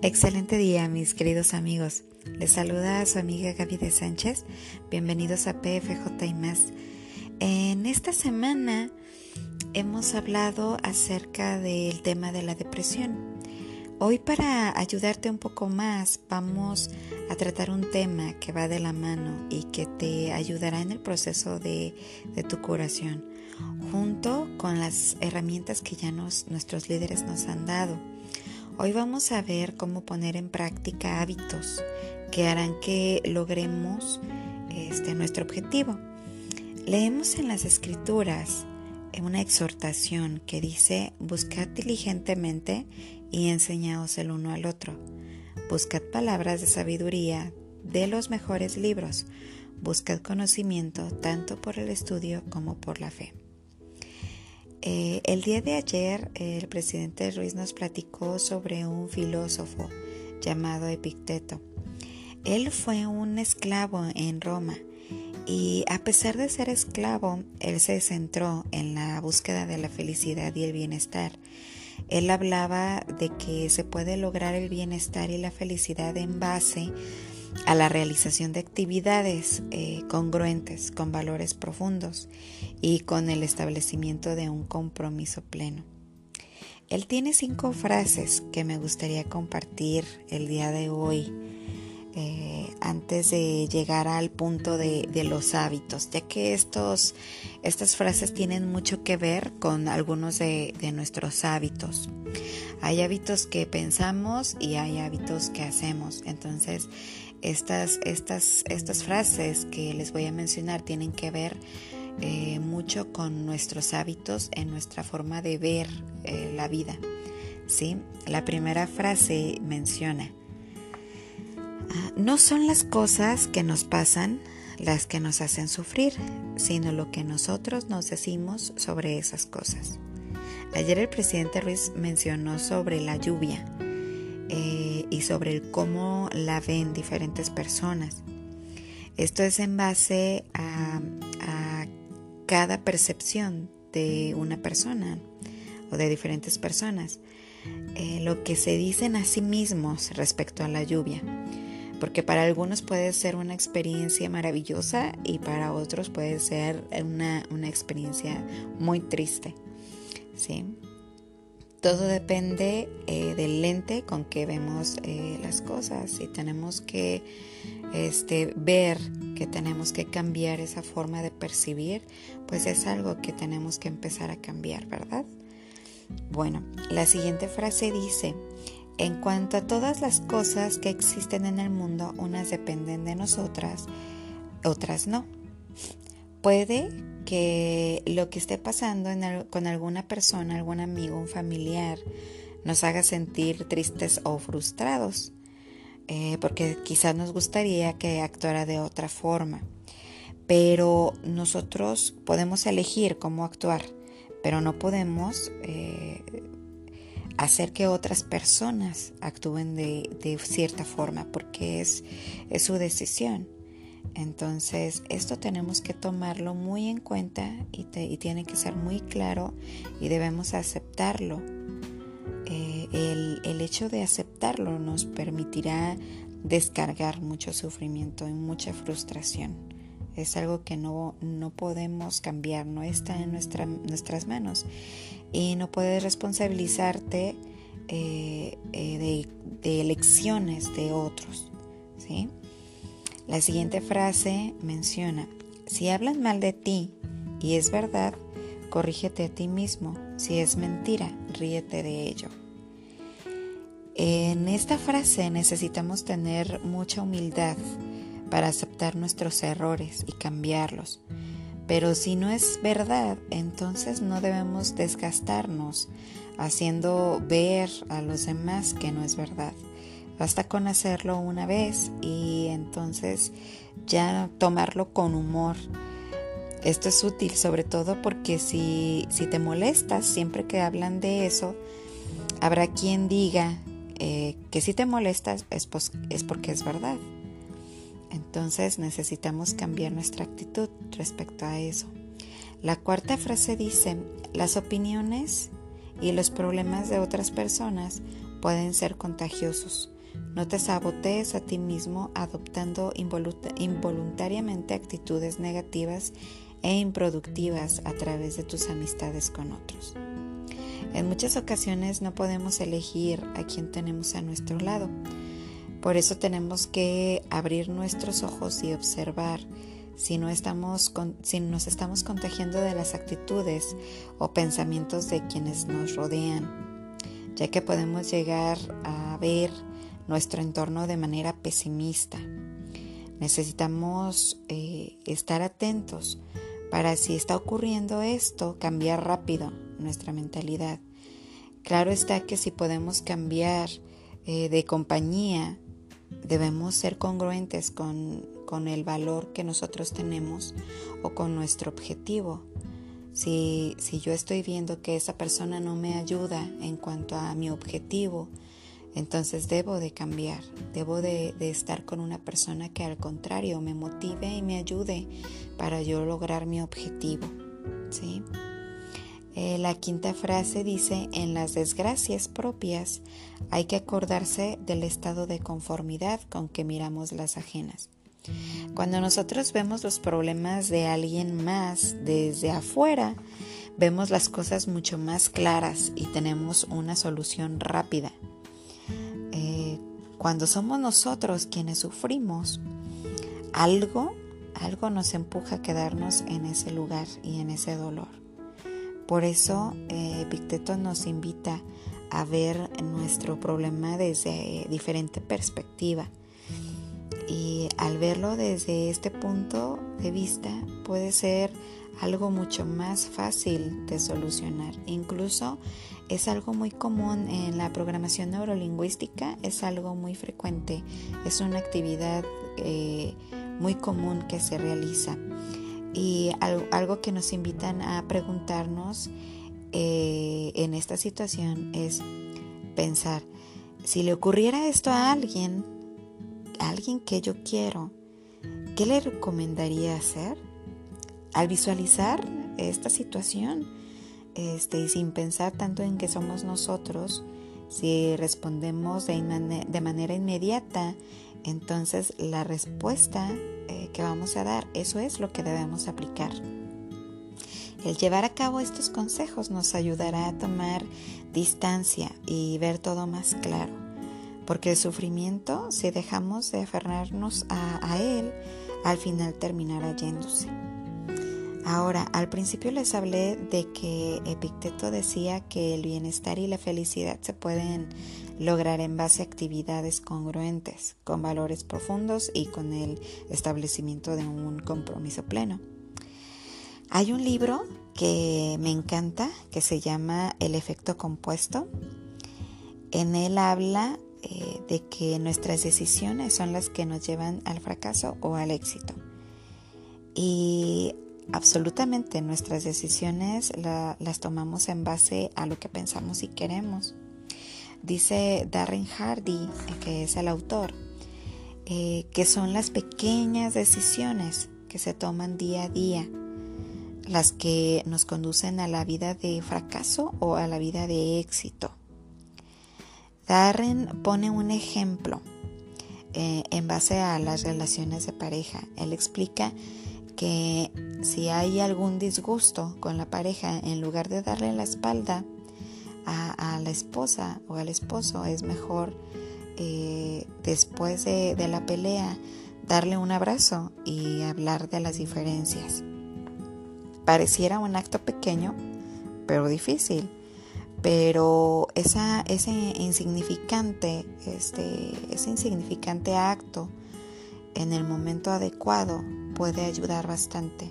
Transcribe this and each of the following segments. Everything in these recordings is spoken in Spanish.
Excelente día, mis queridos amigos. Les saluda a su amiga Gaby de Sánchez. Bienvenidos a PFJ y más. En esta semana hemos hablado acerca del tema de la depresión. Hoy para ayudarte un poco más vamos a tratar un tema que va de la mano y que te ayudará en el proceso de, de tu curación, junto con las herramientas que ya nuestros líderes nos han dado. Hoy vamos a ver cómo poner en práctica hábitos que harán que logremos este, nuestro objetivo. Leemos en las escrituras una exhortación que dice, buscad diligentemente y enseñaos el uno al otro. Buscad palabras de sabiduría de los mejores libros. Buscad conocimiento tanto por el estudio como por la fe. Eh, el día de ayer el presidente Ruiz nos platicó sobre un filósofo llamado Epicteto. Él fue un esclavo en Roma y a pesar de ser esclavo, él se centró en la búsqueda de la felicidad y el bienestar. Él hablaba de que se puede lograr el bienestar y la felicidad en base a la realización de actividades eh, congruentes con valores profundos y con el establecimiento de un compromiso pleno. Él tiene cinco frases que me gustaría compartir el día de hoy eh, antes de llegar al punto de, los hábitos, ya que estos, estas frases tienen mucho que ver con algunos de nuestros hábitos. Hay hábitos que pensamos y hay hábitos que hacemos. Entonces, estas, estas, estas frases que les voy a mencionar tienen que ver eh, mucho con nuestros hábitos en nuestra forma de ver eh, la vida. ¿sí? La primera frase menciona, ah, no son las cosas que nos pasan las que nos hacen sufrir, sino lo que nosotros nos decimos sobre esas cosas. Ayer el presidente Ruiz mencionó sobre la lluvia eh, y sobre cómo la ven diferentes personas. Esto es en base a, cada percepción de una persona o de diferentes personas, eh, lo que se dicen a sí mismos respecto a la lluvia, porque para algunos puede ser una experiencia maravillosa y para otros puede ser una, una experiencia muy triste. ¿sí? Todo depende eh, del lente con que vemos eh, las cosas y tenemos que este, ver que tenemos que cambiar esa forma de percibir, pues es algo que tenemos que empezar a cambiar, ¿verdad? Bueno, la siguiente frase dice, en cuanto a todas las cosas que existen en el mundo, unas dependen de nosotras, otras no. Puede que lo que esté pasando con alguna persona, algún amigo, un familiar, nos haga sentir tristes o frustrados, eh, porque quizás nos gustaría que actuara de otra forma. Pero nosotros podemos elegir cómo actuar, pero no podemos eh, hacer que otras personas actúen de, cierta forma, porque es su decisión. Entonces, esto tenemos que tomarlo muy en cuenta y, tiene que ser muy claro y debemos aceptarlo. Eh, el, hecho de aceptarlo nos permitirá descargar mucho sufrimiento y mucha frustración. Es algo que no, no podemos cambiar, no está en nuestra, nuestras manos. Y no puedes responsabilizarte eh, eh, de, de elecciones de otros. ¿sí? La siguiente frase menciona, si hablan mal de ti y es verdad, corrígete a ti mismo. Si es mentira, ríete de ello. En esta frase necesitamos tener mucha humildad para aceptar nuestros errores y cambiarlos. Pero si no es verdad, entonces no debemos desgastarnos haciendo ver a los demás que no es verdad. Basta con hacerlo una vez y entonces ya tomarlo con humor. Esto es útil sobre todo porque si, si te molestas siempre que hablan de eso, habrá quien diga eh, que si te molestas es, es porque es verdad. Entonces necesitamos cambiar nuestra actitud respecto a eso. La cuarta frase dice, las opiniones y los problemas de otras personas pueden ser contagiosos. No te sabotees a ti mismo adoptando involuntariamente actitudes negativas e improductivas a través de tus amistades con otros. En muchas ocasiones no podemos elegir a quien tenemos a nuestro lado. Por eso tenemos que abrir nuestros ojos y observar si, no estamos si nos estamos contagiando de las actitudes o pensamientos de quienes nos rodean, ya que podemos llegar a ver nuestro entorno de manera pesimista. Necesitamos eh, estar atentos para si está ocurriendo esto, cambiar rápido nuestra mentalidad. Claro está que si podemos cambiar eh, de compañía, debemos ser congruentes con, con, el valor que nosotros tenemos o con nuestro objetivo. Si, si yo estoy viendo que esa persona no me ayuda en cuanto a mi objetivo, entonces debo de cambiar, debo de, estar con una persona que al contrario me motive y me ayude para yo lograr mi objetivo. ¿sí? Eh, la quinta frase dice, en las desgracias propias hay que acordarse del estado de conformidad con que miramos las ajenas. Cuando nosotros vemos los problemas de alguien más desde afuera, vemos las cosas mucho más claras y tenemos una solución rápida. Cuando somos nosotros quienes sufrimos, algo, algo nos empuja a quedarnos en ese lugar y en ese dolor. Por eso eh, nos invita a ver nuestro problema desde diferente perspectiva. Y al verlo desde este punto de vista puede ser algo mucho más fácil de solucionar. Incluso es algo muy común en la programación neurolingüística, es algo muy frecuente, es una actividad eh, muy común que se realiza. Y algo, que nos invitan a preguntarnos eh, en esta situación es pensar, si le ocurriera esto a alguien, a alguien que yo quiero, ¿qué le recomendaría hacer? Al visualizar esta situación, este, sin pensar tanto en que somos nosotros, si respondemos de, manera inmediata, entonces la respuesta eh, que vamos a dar, eso es lo que debemos aplicar. El llevar a cabo estos consejos nos ayudará a tomar distancia y ver todo más claro, porque el sufrimiento, si dejamos de aferrarnos a, a él, al final terminará yéndose. Ahora, al principio les hablé de que Epicteto decía que el bienestar y la felicidad se pueden lograr en base a actividades congruentes, con valores profundos y con el establecimiento de un compromiso pleno. Hay un libro que me encanta que se llama El efecto compuesto. En él habla eh, de que nuestras decisiones son las que nos llevan al fracaso o al éxito. Y absolutamente nuestras decisiones las tomamos en base a lo que pensamos y queremos. Dice Darren Hardy, que es el autor, eh, que son las pequeñas decisiones que se toman día a día las que nos conducen a la vida de fracaso o a la vida de éxito. Darren pone un ejemplo eh, en base a las relaciones de pareja. Él explica que si hay algún disgusto con la pareja, en lugar de darle la espalda a, la esposa o al esposo, es mejor eh, después de, la pelea darle un abrazo y hablar de las diferencias. Pareciera un acto pequeño, pero difícil. Pero ese insignificante, este, ese insignificante acto en el momento adecuado puede ayudar bastante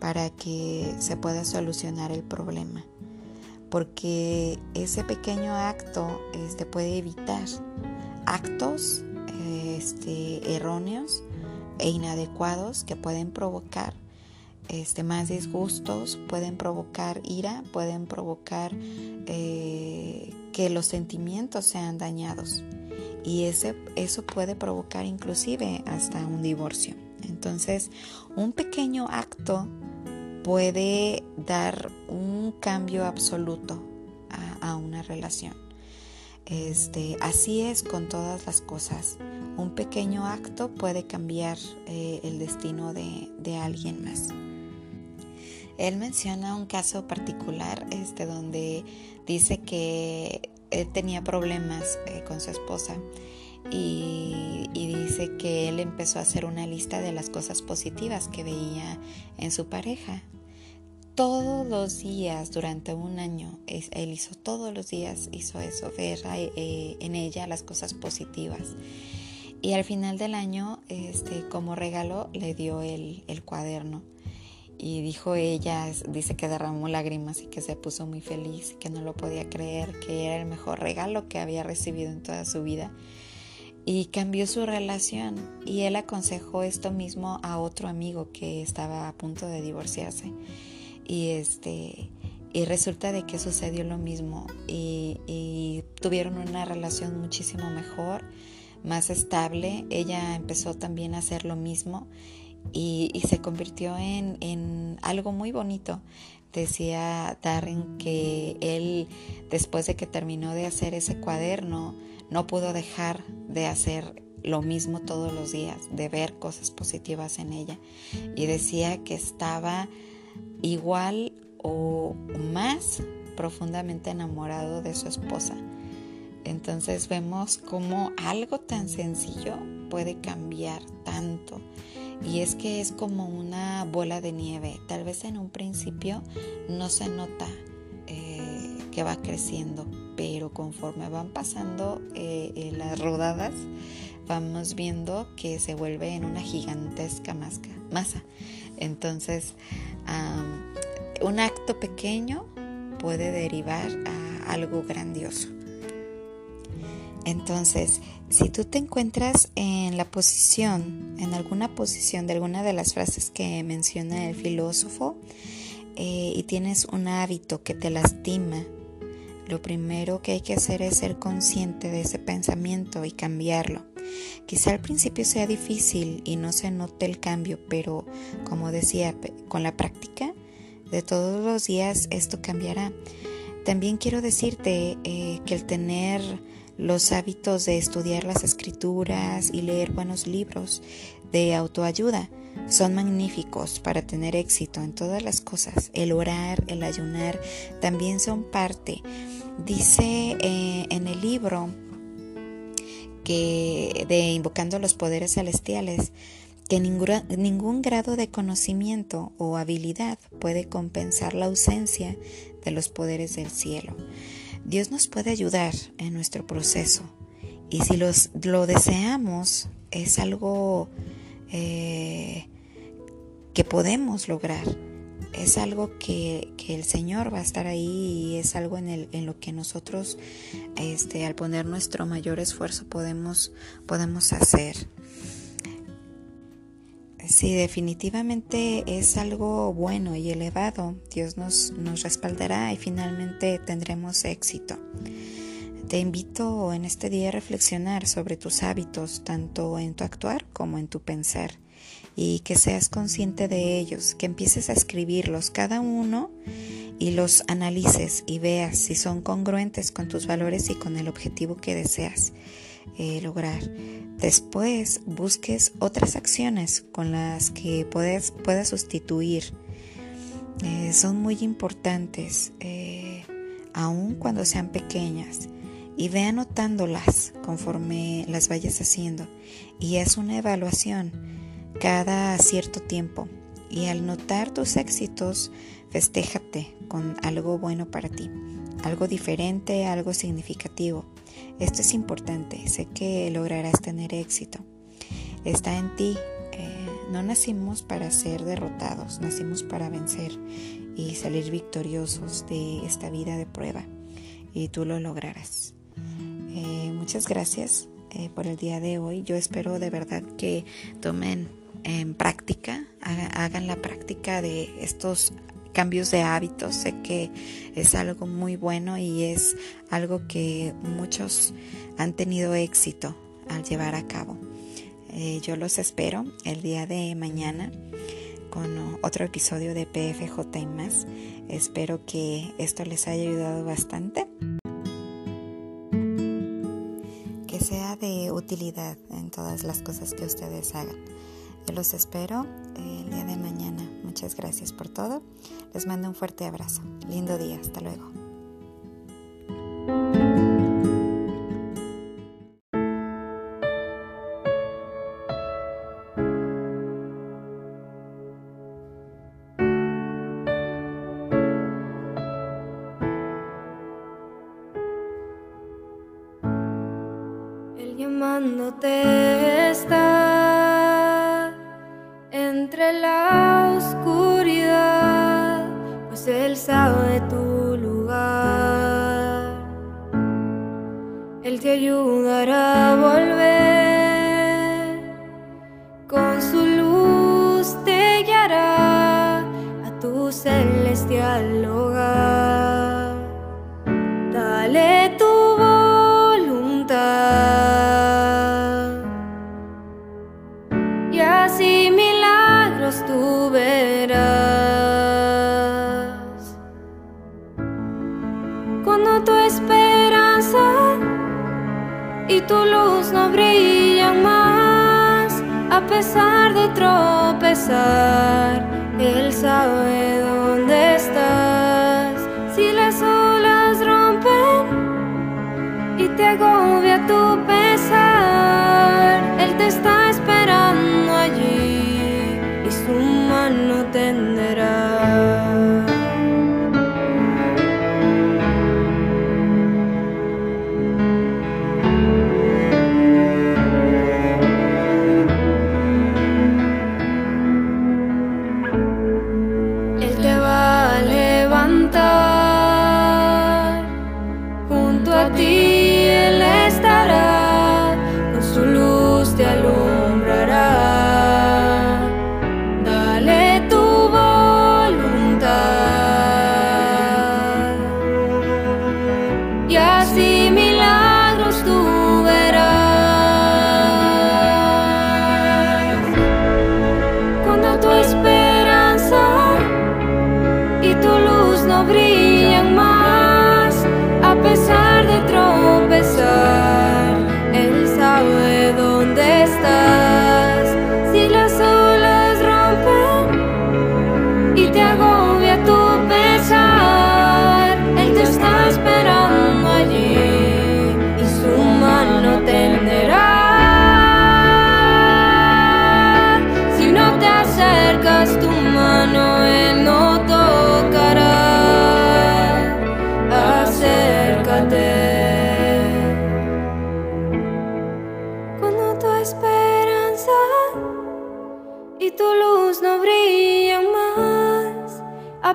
para que se pueda solucionar el problema. Porque ese pequeño acto este, puede evitar actos este, erróneos e inadecuados que pueden provocar este, más disgustos, pueden provocar ira, pueden provocar eh, que los sentimientos sean dañados y ese, eso puede provocar inclusive hasta un divorcio. Entonces, un pequeño acto puede dar un cambio absoluto a, una relación. Este, así es con todas las cosas. Un pequeño acto puede cambiar eh, el destino de, de, alguien más. Él menciona un caso particular este, donde dice que él tenía problemas eh, con su esposa y, dice que él empezó a hacer una lista de las cosas positivas que veía en su pareja todos los días durante un año. Él hizo todos los días, hizo eso, ver eh, en ella las cosas positivas. Y al final del año, este, como regalo, le dio el cuaderno. Y dijo ella, dice que derramó lágrimas y que se puso muy feliz, que no lo podía creer, que era el mejor regalo que había recibido en toda su vida. Y cambió su relación. Y él aconsejó esto mismo a otro amigo que estaba a punto de divorciarse y este y resulta de que sucedió lo mismo y, tuvieron una relación muchísimo mejor, más estable. Ella empezó también a hacer lo mismo y, se convirtió en, algo muy bonito. Decía Darren que él, después de que terminó de hacer ese cuaderno, no pudo dejar de hacer lo mismo todos los días, de ver cosas positivas en ella. Y decía que estaba igual o más profundamente enamorado de su esposa. Entonces vemos cómo algo tan sencillo puede cambiar tanto. Y es que es como una bola de nieve. Tal vez en un principio no se nota eh, que va creciendo, pero conforme van pasando eh, eh, las rodadas, vamos viendo que se vuelve en una gigantesca masa. Entonces, un acto pequeño puede derivar a algo grandioso. Entonces, si tú te encuentras en la posición, en alguna posición de alguna de las frases que menciona el filósofo, eh, y tienes un hábito que te lastima, lo primero que hay que hacer es ser consciente de ese pensamiento y cambiarlo. Quizá al principio sea difícil y no se note el cambio, pero como decía, con la práctica de todos los días esto cambiará. También quiero decirte eh, que el tener los hábitos de estudiar las escrituras y leer buenos libros de autoayuda son magníficos para tener éxito en todas las cosas. El orar, el ayunar también son parte. Dice eh, en el libro que de invocando los poderes celestiales, que ningún grado de conocimiento o habilidad puede compensar la ausencia de los poderes del cielo. Dios nos puede ayudar en nuestro proceso y si los, lo deseamos es algo eh, que podemos lograr es algo que, el Señor va a estar ahí y es algo en, el, en lo que nosotros este, al poner nuestro mayor esfuerzo podemos, podemos hacer. Sí, definitivamente es algo bueno y elevado. Dios nos, nos respaldará y finalmente tendremos éxito. Te invito en este día a reflexionar sobre tus hábitos, tanto en tu actuar como en tu pensar y que seas consciente de ellos, que empieces a escribirlos cada uno y los analices y veas si son congruentes con tus valores y con el objetivo que deseas eh, lograr. Después busques otras acciones con las que puedas sustituir. Eh, son muy importantes, eh, aun cuando sean pequeñas y ve anotándolas conforme las vayas haciendo. Y es una evaluación cada cierto tiempo y al notar tus éxitos, festéjate con algo bueno para ti, algo diferente, algo significativo. Esto es importante, sé que lograrás tener éxito. Está en ti. Eh, no nacimos para ser derrotados, nacimos para vencer y salir victoriosos de esta vida de prueba. Y tú lo lograrás. Eh, muchas gracias eh, por el día de hoy. Yo espero de verdad que tomen en práctica, hagan la práctica de estos cambios de hábitos. Sé que es algo muy bueno y es algo que muchos han tenido éxito al llevar a cabo. Eh, yo los espero el día de mañana con otro episodio de PFJ y más. Espero que esto les haya ayudado bastante. Que sea de utilidad en todas las cosas que ustedes hagan. Yo los espero eh, el día de mañana. Muchas gracias por todo. Les mando un fuerte abrazo. Lindo día. Hasta luego. llamándote está entre la oscuridad, pues Él sabe tu lugar. Él te ayudará a volver.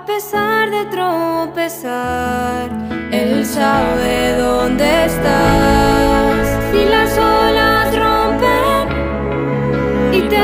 pesar de tropezar, Él sabe dónde estás. Si las olas rompen y te